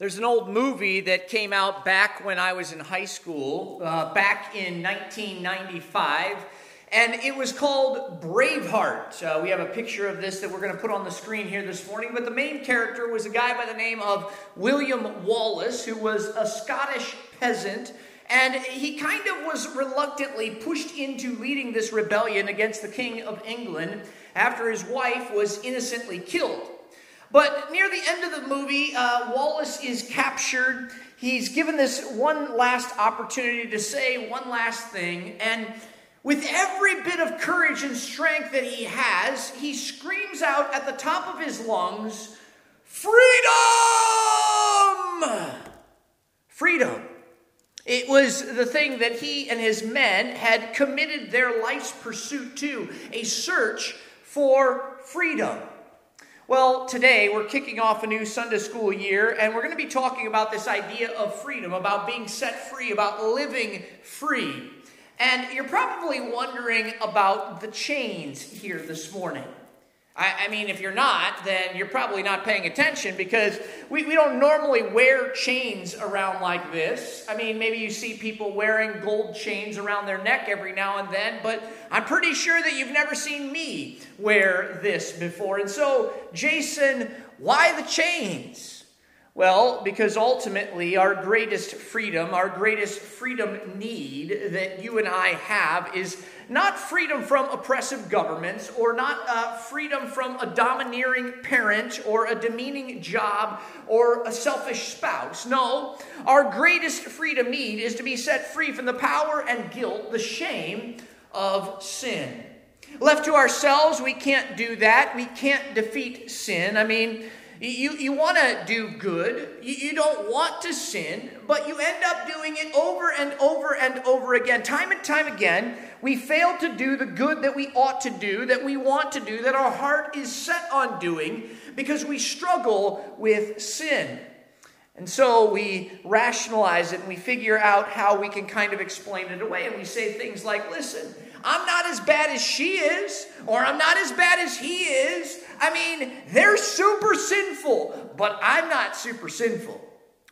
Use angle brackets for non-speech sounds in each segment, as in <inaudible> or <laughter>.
There's an old movie that came out back when I was in high school, uh, back in 1995, and it was called Braveheart. Uh, we have a picture of this that we're going to put on the screen here this morning, but the main character was a guy by the name of William Wallace, who was a Scottish peasant. And he kind of was reluctantly pushed into leading this rebellion against the King of England after his wife was innocently killed. But near the end of the movie, uh, Wallace is captured. He's given this one last opportunity to say one last thing. And with every bit of courage and strength that he has, he screams out at the top of his lungs, Freedom! Freedom. It was the thing that he and his men had committed their life's pursuit to a search for freedom. Well, today we're kicking off a new Sunday school year, and we're going to be talking about this idea of freedom, about being set free, about living free. And you're probably wondering about the chains here this morning. I, I, mean, if you're not, then you're probably not paying attention because we, we don't normally wear chains around like this. I mean, maybe you see people wearing gold chains around their neck every now and then, but I'm pretty sure that you've never seen me wear this before. And so, Jason, why the chains? Well, because ultimately, our greatest freedom, our greatest freedom need that you and I have is not freedom from oppressive governments or not uh, freedom from a domineering parent or a demeaning job or a selfish spouse. No, our greatest freedom need is to be set free from the power and guilt, the shame of sin. Left to ourselves, we can't do that. We can't defeat sin. I mean, you, you want to do good. You, you don't want to sin, but you end up doing it over and over and over again. Time and time again, we fail to do the good that we ought to do, that we want to do, that our heart is set on doing because we struggle with sin. And so we rationalize it and we figure out how we can kind of explain it away. And we say things like, listen, I'm not as bad as she is, or I'm not as bad as he is. I mean, they're super sinful, but I'm not super sinful.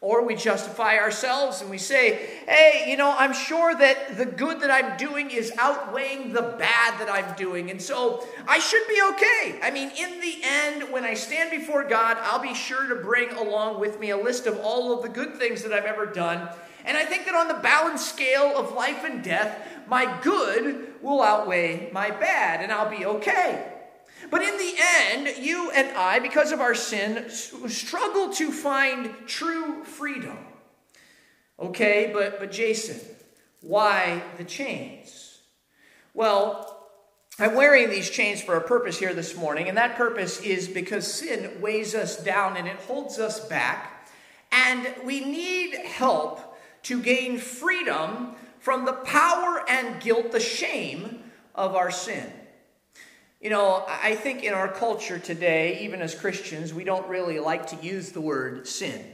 Or we justify ourselves and we say, hey, you know, I'm sure that the good that I'm doing is outweighing the bad that I'm doing. And so I should be okay. I mean, in the end, when I stand before God, I'll be sure to bring along with me a list of all of the good things that I've ever done. And I think that on the balance scale of life and death, my good will outweigh my bad, and I'll be okay. But in the end, you and I, because of our sin, struggle to find true freedom. Okay, but, but Jason, why the chains? Well, I'm wearing these chains for a purpose here this morning, and that purpose is because sin weighs us down and it holds us back, and we need help to gain freedom from the power and guilt, the shame of our sin. You know, I think in our culture today, even as Christians, we don't really like to use the word sin.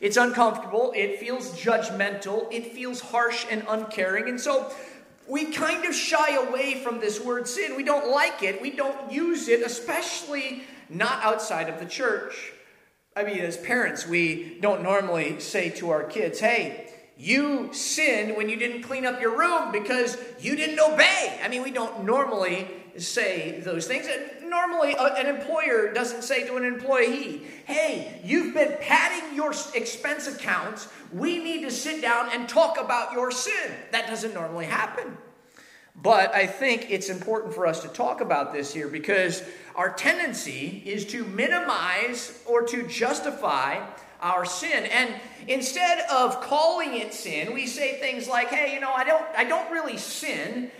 It's uncomfortable, it feels judgmental, it feels harsh and uncaring, and so we kind of shy away from this word sin. We don't like it, we don't use it, especially not outside of the church. I mean, as parents, we don't normally say to our kids, hey, you sinned when you didn't clean up your room because you didn't obey. I mean, we don't normally say those things. Normally, uh, an employer doesn't say to an employee, hey, you've been padding your expense accounts. We need to sit down and talk about your sin. That doesn't normally happen. But I think it's important for us to talk about this here because our tendency is to minimize or to justify our sin. And instead of calling it sin, we say things like, "Hey, you know, I don't I don't really sin.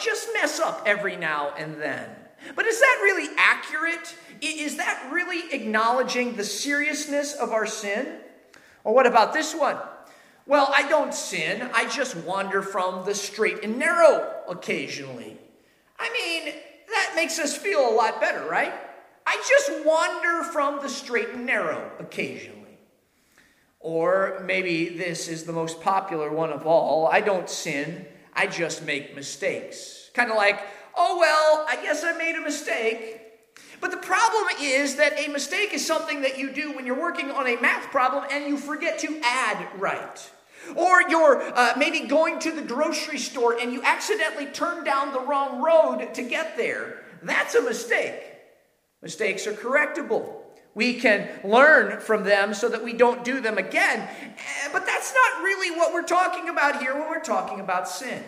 Just mess up every now and then." But is that really accurate? Is that really acknowledging the seriousness of our sin? Or what about this one? Well, I don't sin. I just wander from the straight and narrow occasionally. I mean, that makes us feel a lot better, right? I just wander from the straight and narrow occasionally. Or maybe this is the most popular one of all I don't sin, I just make mistakes. Kind of like, oh, well, I guess I made a mistake. But the problem is that a mistake is something that you do when you're working on a math problem and you forget to add right. Or you're uh, maybe going to the grocery store and you accidentally turn down the wrong road to get there. That's a mistake. Mistakes are correctable. We can learn from them so that we don't do them again. Eh, but that's not really what we're talking about here when we're talking about sin.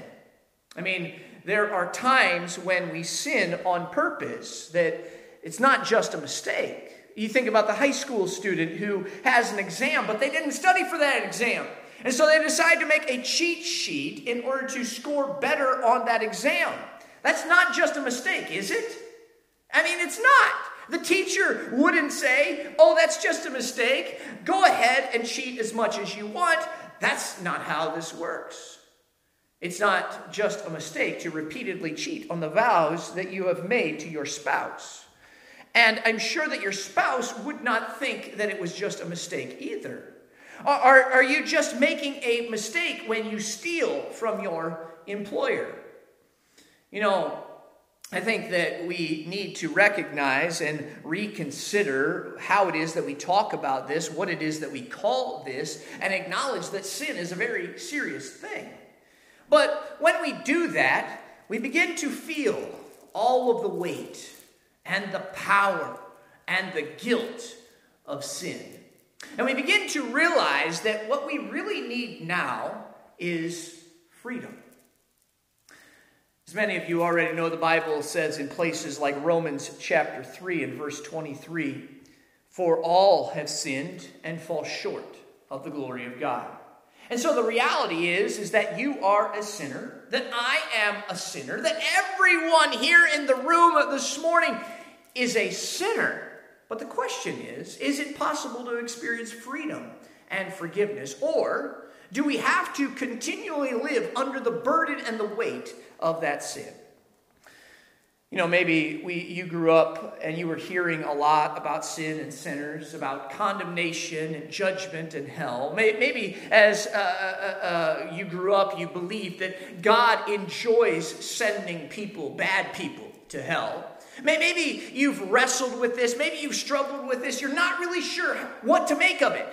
I mean, there are times when we sin on purpose that it's not just a mistake. You think about the high school student who has an exam, but they didn't study for that exam. And so they decide to make a cheat sheet in order to score better on that exam. That's not just a mistake, is it? I mean, it's not. The teacher wouldn't say, oh, that's just a mistake. Go ahead and cheat as much as you want. That's not how this works. It's not just a mistake to repeatedly cheat on the vows that you have made to your spouse. And I'm sure that your spouse would not think that it was just a mistake either. Are, are you just making a mistake when you steal from your employer? You know, I think that we need to recognize and reconsider how it is that we talk about this, what it is that we call this, and acknowledge that sin is a very serious thing. But when we do that, we begin to feel all of the weight and the power and the guilt of sin. And we begin to realize that what we really need now is freedom. As many of you already know, the Bible says in places like Romans chapter 3 and verse 23 For all have sinned and fall short of the glory of God. And so the reality is is that you are a sinner, that I am a sinner, that everyone here in the room this morning is a sinner. But the question is, is it possible to experience freedom and forgiveness or do we have to continually live under the burden and the weight of that sin? You know, maybe we, you grew up and you were hearing a lot about sin and sinners, about condemnation and judgment and hell. Maybe as uh, uh, uh, you grew up, you believed that God enjoys sending people, bad people, to hell. Maybe you've wrestled with this. Maybe you've struggled with this. You're not really sure what to make of it.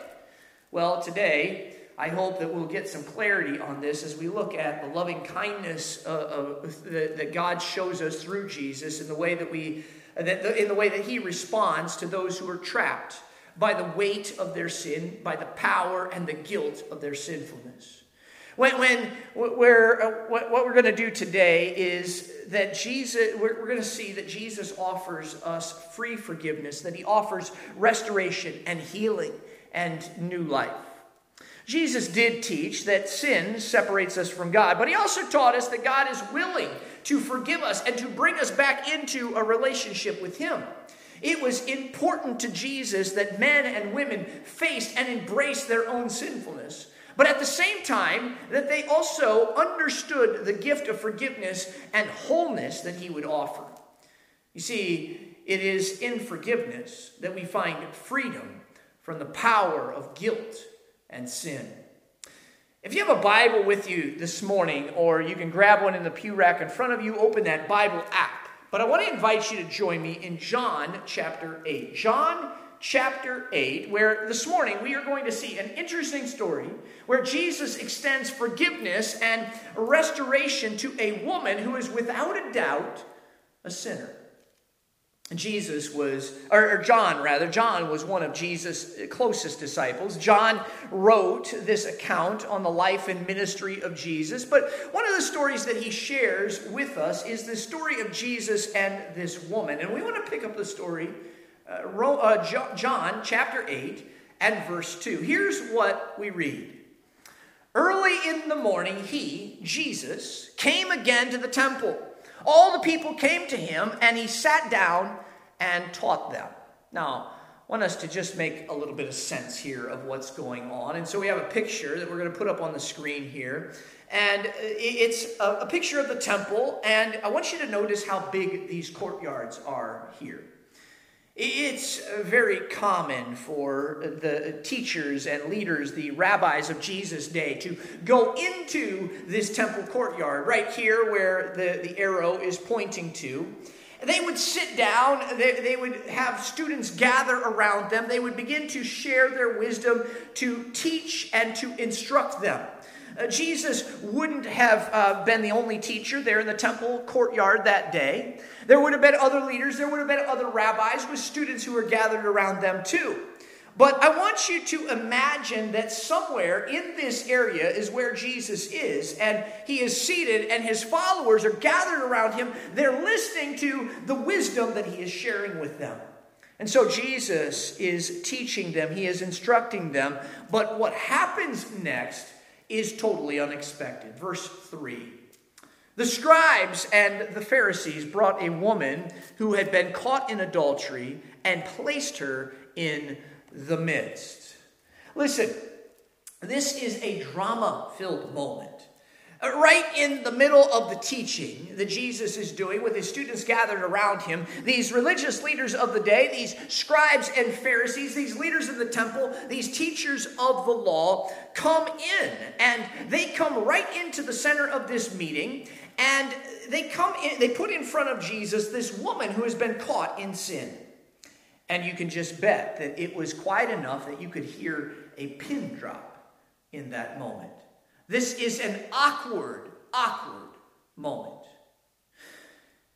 Well, today, I hope that we'll get some clarity on this as we look at the loving kindness uh, that, that God shows us through Jesus in the way that we, that the, in the way that He responds to those who are trapped by the weight of their sin, by the power and the guilt of their sinfulness. When, when we're, uh, what, what, we're going to do today is that Jesus, we're, we're going to see that Jesus offers us free forgiveness, that He offers restoration and healing and new life. Jesus did teach that sin separates us from God, but he also taught us that God is willing to forgive us and to bring us back into a relationship with him. It was important to Jesus that men and women faced and embraced their own sinfulness, but at the same time, that they also understood the gift of forgiveness and wholeness that he would offer. You see, it is in forgiveness that we find freedom from the power of guilt and sin. If you have a Bible with you this morning, or you can grab one in the pew rack in front of you, open that Bible app. But I want to invite you to join me in John chapter 8. John chapter 8, where this morning we are going to see an interesting story where Jesus extends forgiveness and restoration to a woman who is without a doubt a sinner. Jesus was, or, John rather, John was one of Jesus' closest disciples. John wrote this account on the life and ministry of Jesus. But one of the stories that he shares with us is the story of Jesus and this woman. And we want to pick up the story, uh, uh John chapter 8 and verse 2. Here's what we read. Early in the morning, he, Jesus, came again to the temple all the people came to him, and he sat down and taught them. Now, I want us to just make a little bit of sense here of what's going on. And so we have a picture that we're going to put up on the screen here. And it's a, picture of the temple. And I want you to notice how big these courtyards are here. It's very common for the teachers and leaders, the rabbis of Jesus' day, to go into this temple courtyard right here where the, the arrow is pointing to. they would sit down, they, they would have students gather around them, they would begin to share their wisdom, to teach and to instruct them. Uh, Jesus wouldn't have uh, been the only teacher there in the temple courtyard that day. There would have been other leaders, there would have been other rabbis with students who were gathered around them too. But I want you to imagine that somewhere in this area is where Jesus is, and he is seated, and his followers are gathered around him. They're listening to the wisdom that he is sharing with them. And so Jesus is teaching them, he is instructing them. But what happens next is totally unexpected. Verse 3. The scribes and the Pharisees brought a woman who had been caught in adultery and placed her in the midst. Listen, this is a drama filled moment. Uh, right in the middle of the teaching that Jesus is doing with his students gathered around him, these religious leaders of the day, these scribes and Pharisees, these leaders of the temple, these teachers of the law come in and they come right into the center of this meeting and they come in, they put in front of Jesus this woman who has been caught in sin. And you can just bet that it was quiet enough that you could hear a pin drop in that moment. This is an awkward, awkward moment.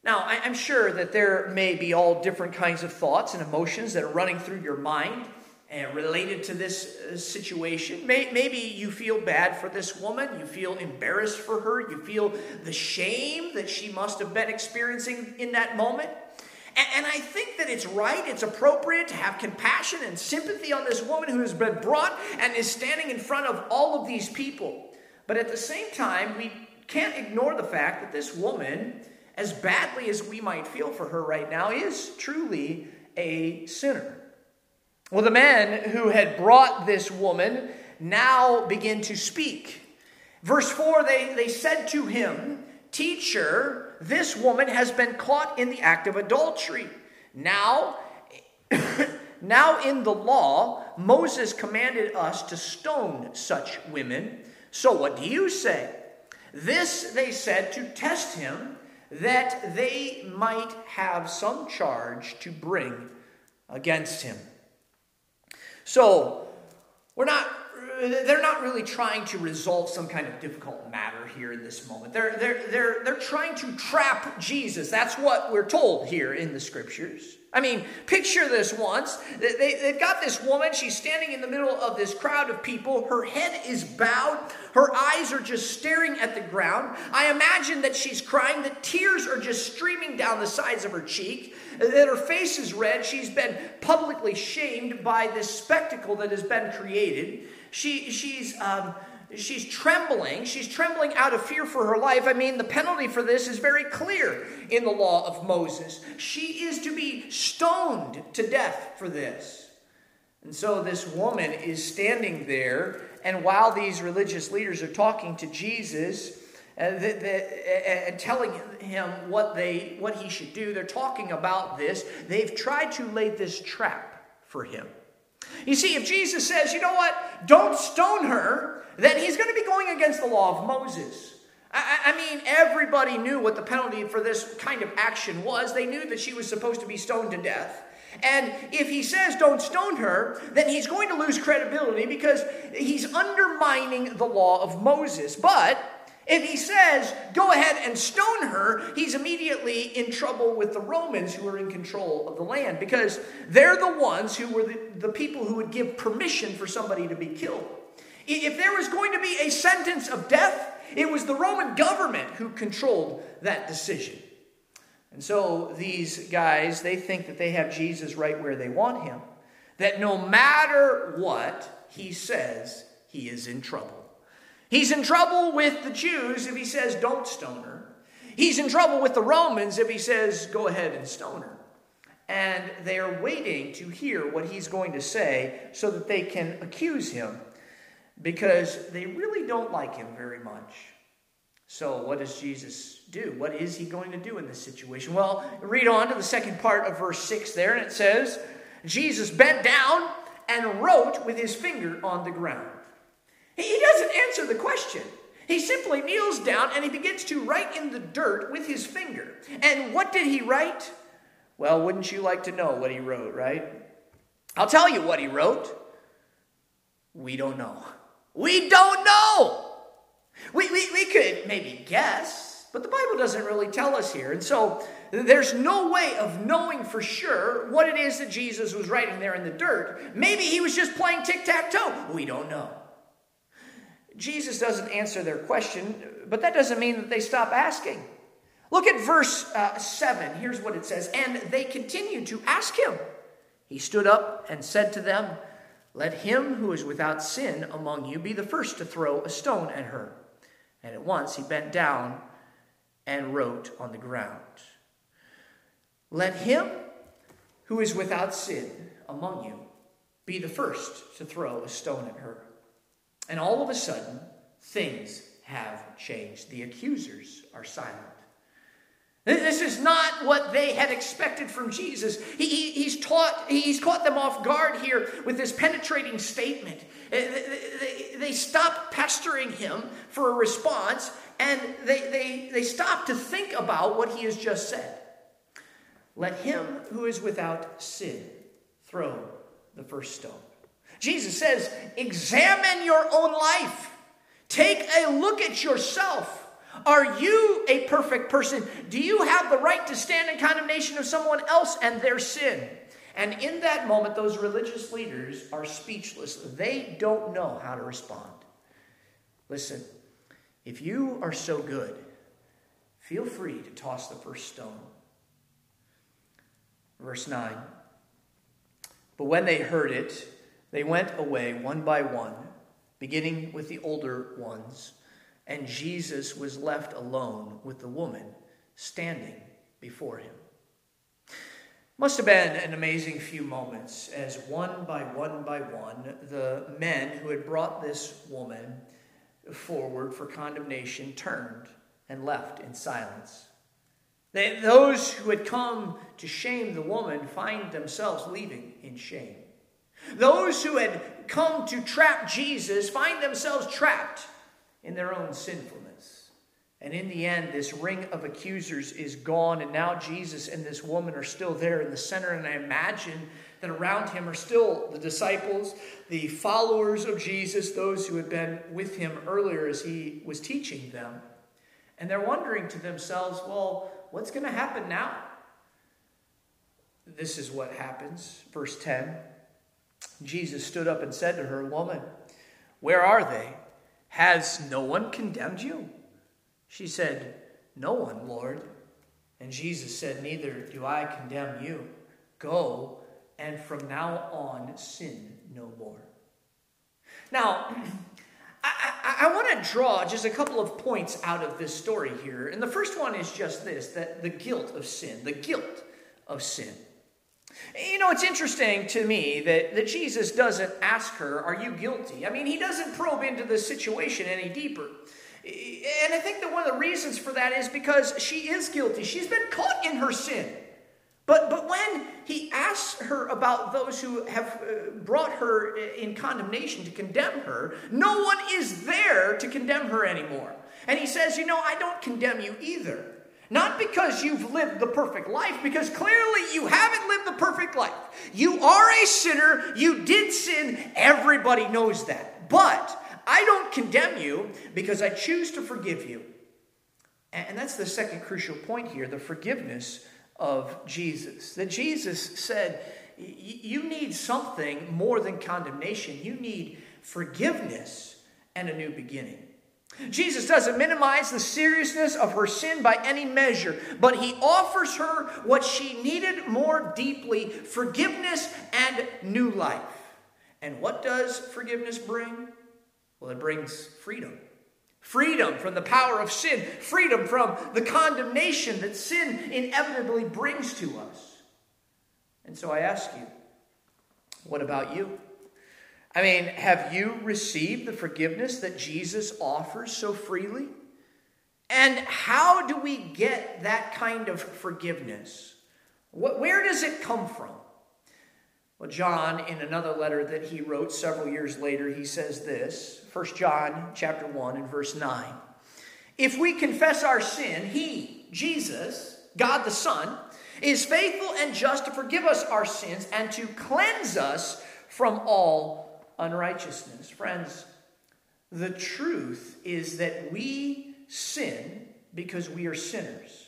Now, I'm sure that there may be all different kinds of thoughts and emotions that are running through your mind and related to this uh, situation. Maybe you feel bad for this woman. You feel embarrassed for her. You feel the shame that she must have been experiencing in that moment. And I think that it's right, it's appropriate to have compassion and sympathy on this woman who has been brought and is standing in front of all of these people. But at the same time, we can't ignore the fact that this woman, as badly as we might feel for her right now, is truly a sinner. Well, the men who had brought this woman now begin to speak. Verse 4 they, they said to him, Teacher, this woman has been caught in the act of adultery. Now, <coughs> now in the law, Moses commanded us to stone such women. So what do you say? This they said to test him, that they might have some charge to bring against him. So, we're not they're not really trying to resolve some kind of difficult matter here in this moment. They're, they're, they're, they're trying to trap Jesus. That's what we're told here in the scriptures. I mean, picture this once. They, they've got this woman. She's standing in the middle of this crowd of people. Her head is bowed. Her eyes are just staring at the ground. I imagine that she's crying, The tears are just streaming down the sides of her cheek, that her face is red. She's been publicly shamed by this spectacle that has been created. She, she's, um, she's trembling. She's trembling out of fear for her life. I mean, the penalty for this is very clear in the law of Moses. She is to be stoned to death for this. And so this woman is standing there, and while these religious leaders are talking to Jesus, uh, the, the, and telling him what they what he should do they're talking about this they've tried to lay this trap for him you see, if Jesus says, you know what, don't stone her, then he's going to be going against the law of Moses. I, I, mean, everybody knew what the penalty for this kind of action was. They knew that she was supposed to be stoned to death. And if he says don't stone her, then he's going to lose credibility because he's undermining the law of Moses. But if he says, go ahead and stone her, he's immediately in trouble with the Romans who are in control of the land because they're the ones who were the, the people who would give permission for somebody to be killed. If there was going to be a sentence of death, it was the Roman government who controlled that decision. And so these guys, they think that they have Jesus right where they want him, that no matter what he says, he is in trouble. He's in trouble with the Jews if he says, don't stone her. He's in trouble with the Romans if he says, go ahead and stone her. And they are waiting to hear what he's going to say so that they can accuse him because they really don't like him very much. So, what does Jesus do? What is he going to do in this situation? Well, read on to the second part of verse 6 there, and it says, Jesus bent down and wrote with his finger on the ground. He doesn't answer the question. He simply kneels down and he begins to write in the dirt with his finger. And what did he write? Well, wouldn't you like to know what he wrote, right? I'll tell you what he wrote. We don't know. We don't know. We, we, we could maybe guess, but the Bible doesn't really tell us here. And so there's no way of knowing for sure what it is that Jesus was writing there in the dirt. Maybe he was just playing tic tac toe. We don't know. Jesus doesn't answer their question, but that doesn't mean that they stop asking. Look at verse uh, 7. Here's what it says And they continued to ask him. He stood up and said to them, Let him who is without sin among you be the first to throw a stone at her. And at once he bent down and wrote on the ground. Let him who is without sin among you be the first to throw a stone at her. And all of a sudden, things have changed. The accusers are silent. This is not what they had expected from Jesus. He, he, he's, taught, he's caught them off guard here with this penetrating statement. Uh, they, they, they stop pestering him for a response and they, they, they stop to think about what he has just said. Let him who is without sin throw the first stone. Jesus says, Examine your own life, take a look at yourself. Are you a perfect person? Do you have the right to stand in condemnation of someone else and their sin? And in that moment, those religious leaders are speechless. They don't know how to respond. Listen, if you are so good, feel free to toss the first stone. Verse 9. But when they heard it, they went away one by one, beginning with the older ones and Jesus was left alone with the woman standing before him. Must have been an amazing few moments as one by one by one, the men who had brought this woman forward for condemnation turned and left in silence. They, those who had come to shame the woman find themselves leaving in shame. Those who had come to trap Jesus find themselves trapped in their own sinfulness. And in the end, this ring of accusers is gone, and now Jesus and this woman are still there in the center. And I imagine that around him are still the disciples, the followers of Jesus, those who had been with him earlier as he was teaching them. And they're wondering to themselves, well, what's going to happen now? This is what happens. Verse 10 Jesus stood up and said to her, Woman, where are they? Has no one condemned you? She said, No one, Lord. And Jesus said, Neither do I condemn you. Go, and from now on sin no more. Now, <clears throat> I, I, I want to draw just a couple of points out of this story here. And the first one is just this that the guilt of sin, the guilt of sin. You know, it's interesting to me that, that Jesus doesn't ask her, Are you guilty? I mean, he doesn't probe into the situation any deeper. And I think that one of the reasons for that is because she is guilty. She's been caught in her sin. But, but when he asks her about those who have uh, brought her in condemnation to condemn her, no one is there to condemn her anymore. And he says, You know, I don't condemn you either. Not because you've lived the perfect life, because clearly you haven't lived the perfect life. You are a sinner. You did sin. Everybody knows that. But I don't condemn you because I choose to forgive you. And that's the second crucial point here the forgiveness of Jesus. That Jesus said, You need something more than condemnation, you need forgiveness and a new beginning. Jesus doesn't minimize the seriousness of her sin by any measure, but he offers her what she needed more deeply forgiveness and new life. And what does forgiveness bring? Well, it brings freedom. Freedom from the power of sin, freedom from the condemnation that sin inevitably brings to us. And so I ask you, what about you? I mean, have you received the forgiveness that Jesus offers so freely? And how do we get that kind of forgiveness? Where does it come from? Well, John, in another letter that he wrote several years later, he says this 1 John chapter 1 and verse 9. If we confess our sin, he, Jesus, God the Son, is faithful and just to forgive us our sins and to cleanse us from all unrighteousness. Friends, the truth is that we sin because we are sinners.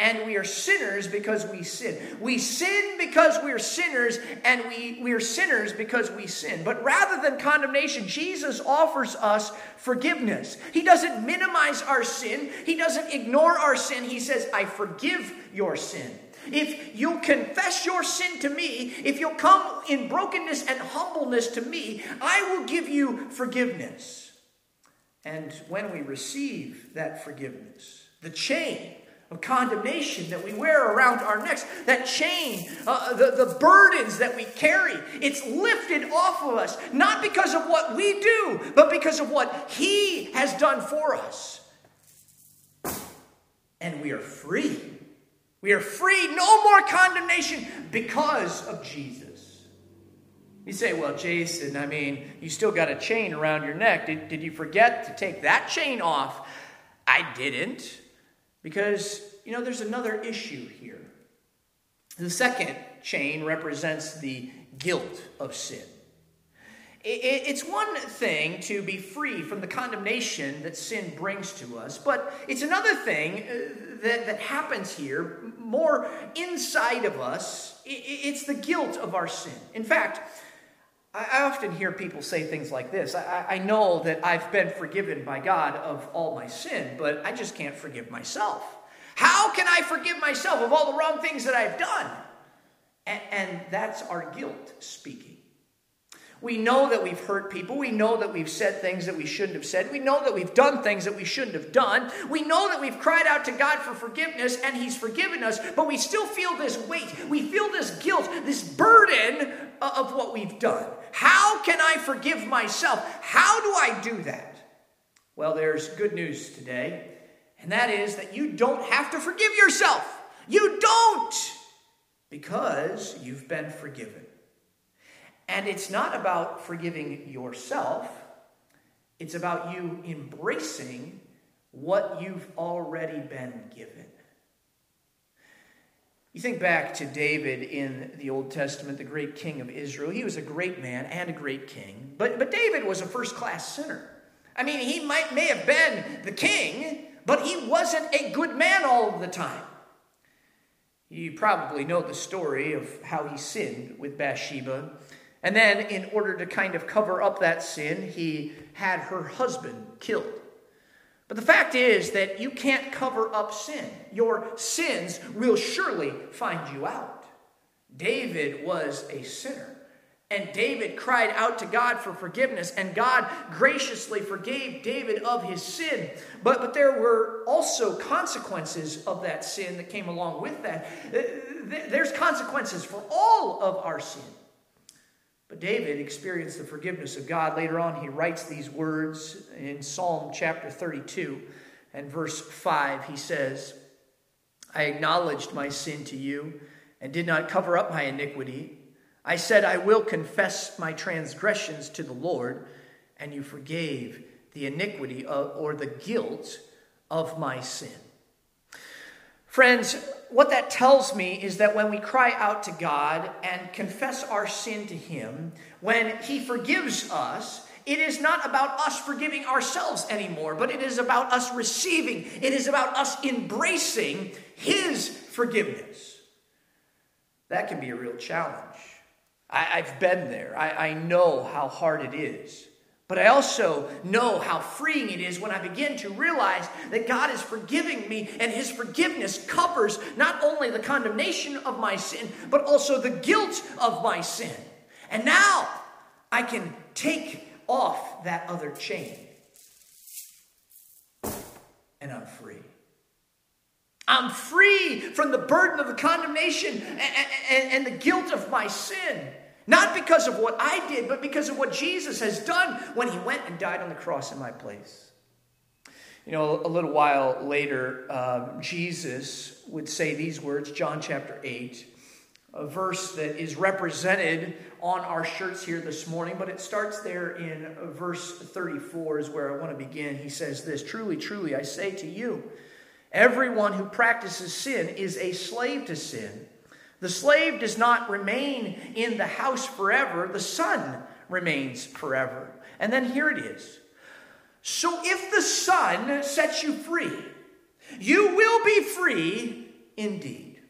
And we are sinners because we sin. We sin because we're sinners, and we, we are sinners because we sin. But rather than condemnation, Jesus offers us forgiveness. He doesn't minimize our sin, He doesn't ignore our sin. He says, I forgive your sin. If you'll confess your sin to me, if you'll come in brokenness and humbleness to me, I will give you forgiveness. And when we receive that forgiveness, the chain of condemnation that we wear around our necks, that chain, uh, the, the burdens that we carry, it's lifted off of us, not because of what we do, but because of what He has done for us. And we are free. We are free, no more condemnation because of Jesus. You say, well, Jason, I mean, you still got a chain around your neck. Did, did you forget to take that chain off? I didn't. Because, you know, there's another issue here. The second chain represents the guilt of sin. It's one thing to be free from the condemnation that sin brings to us, but it's another thing uh, that, that happens here more inside of us. It's the guilt of our sin. In fact, I often hear people say things like this I, I, know that I've been forgiven by God of all my sin, but I just can't forgive myself. How can I forgive myself of all the wrong things that I've done? And, and that's our guilt speaking. We know that we've hurt people. We know that we've said things that we shouldn't have said. We know that we've done things that we shouldn't have done. We know that we've cried out to God for forgiveness and He's forgiven us, but we still feel this weight. We feel this guilt, this burden of what we've done. How can I forgive myself? How do I do that? Well, there's good news today, and that is that you don't have to forgive yourself. You don't, because you've been forgiven. And it's not about forgiving yourself, it's about you embracing what you've already been given. You think back to David in the Old Testament, the great king of Israel. He was a great man and a great king, but, but David was a first class sinner. I mean, he might may have been the king, but he wasn't a good man all the time. You probably know the story of how he sinned with Bathsheba. And then, in order to kind of cover up that sin, he had her husband killed. But the fact is that you can't cover up sin. Your sins will surely find you out. David was a sinner. And David cried out to God for forgiveness, and God graciously forgave David of his sin. But, but there were also consequences of that sin that came along with that. Uh, there's consequences for all of our sin. But David experienced the forgiveness of God. Later on, he writes these words in Psalm chapter 32 and verse 5. He says, I acknowledged my sin to you and did not cover up my iniquity. I said, I will confess my transgressions to the Lord, and you forgave the iniquity of, or the guilt of my sin. Friends, what that tells me is that when we cry out to God and confess our sin to Him, when He forgives us, it is not about us forgiving ourselves anymore, but it is about us receiving, it is about us embracing His forgiveness. That can be a real challenge. I, have been there, I, I know how hard it is. But I also know how freeing it is when I begin to realize that God is forgiving me and His forgiveness covers not only the condemnation of my sin, but also the guilt of my sin. And now I can take off that other chain and I'm free. I'm free from the burden of the condemnation and, and, and the guilt of my sin. Not because of what I did, but because of what Jesus has done when he went and died on the cross in my place. You know, a little while later, um, Jesus would say these words, John chapter 8, a verse that is represented on our shirts here this morning, but it starts there in verse 34, is where I want to begin. He says this Truly, truly, I say to you, Everyone who practices sin is a slave to sin. The slave does not remain in the house forever, the son remains forever. And then here it is. So if the son sets you free, you will be free indeed.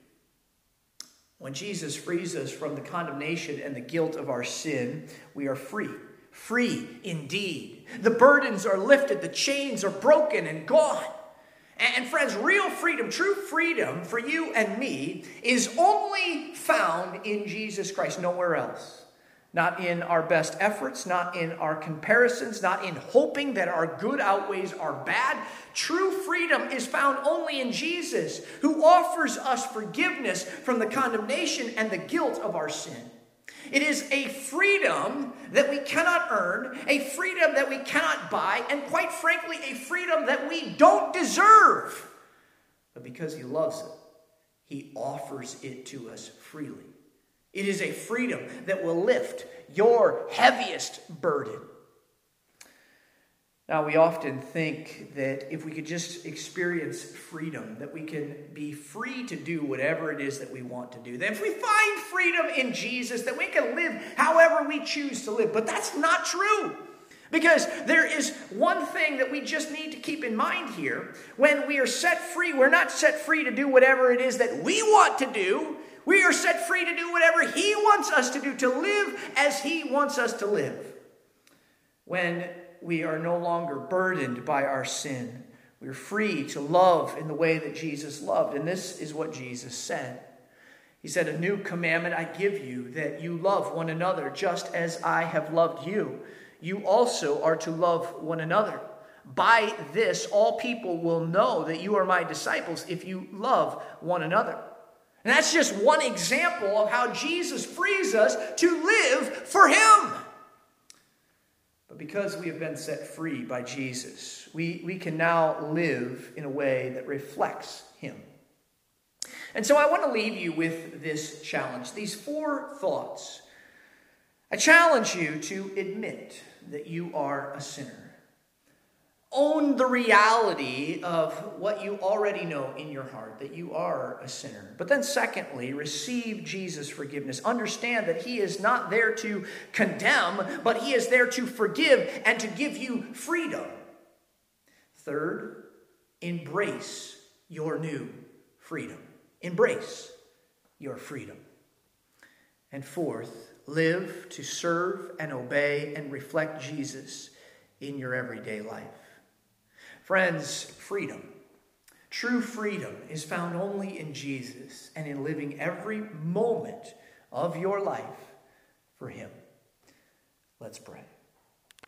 When Jesus frees us from the condemnation and the guilt of our sin, we are free. Free indeed. The burdens are lifted, the chains are broken and gone. And friends, real freedom, true freedom for you and me is only found in Jesus Christ, nowhere else. Not in our best efforts, not in our comparisons, not in hoping that our good outweighs our bad. True freedom is found only in Jesus, who offers us forgiveness from the condemnation and the guilt of our sin. It is a freedom that we cannot earn, a freedom that we cannot buy, and quite frankly, a freedom that we don't deserve. But because He loves it, He offers it to us freely. It is a freedom that will lift your heaviest burden. Now, we often think that if we could just experience freedom, that we can be free to do whatever it is that we want to do. That if we find freedom in Jesus, that we can live however we choose to live. But that's not true. Because there is one thing that we just need to keep in mind here. When we are set free, we're not set free to do whatever it is that we want to do. We are set free to do whatever He wants us to do, to live as He wants us to live. When we are no longer burdened by our sin. We're free to love in the way that Jesus loved. And this is what Jesus said. He said, A new commandment I give you, that you love one another just as I have loved you. You also are to love one another. By this, all people will know that you are my disciples if you love one another. And that's just one example of how Jesus frees us to live for Him because we have been set free by Jesus, we, we can now live in a way that reflects Him. And so I want to leave you with this challenge, these four thoughts. I challenge you to admit that you are a sinner own the reality of what you already know in your heart that you are a sinner. But then, secondly, receive Jesus' forgiveness. Understand that He is not there to condemn, but He is there to forgive and to give you freedom. Third, embrace your new freedom. Embrace your freedom. And fourth, live to serve and obey and reflect Jesus in your everyday life. Friends, freedom. True freedom is found only in Jesus and in living every moment of your life for Him. Let's pray.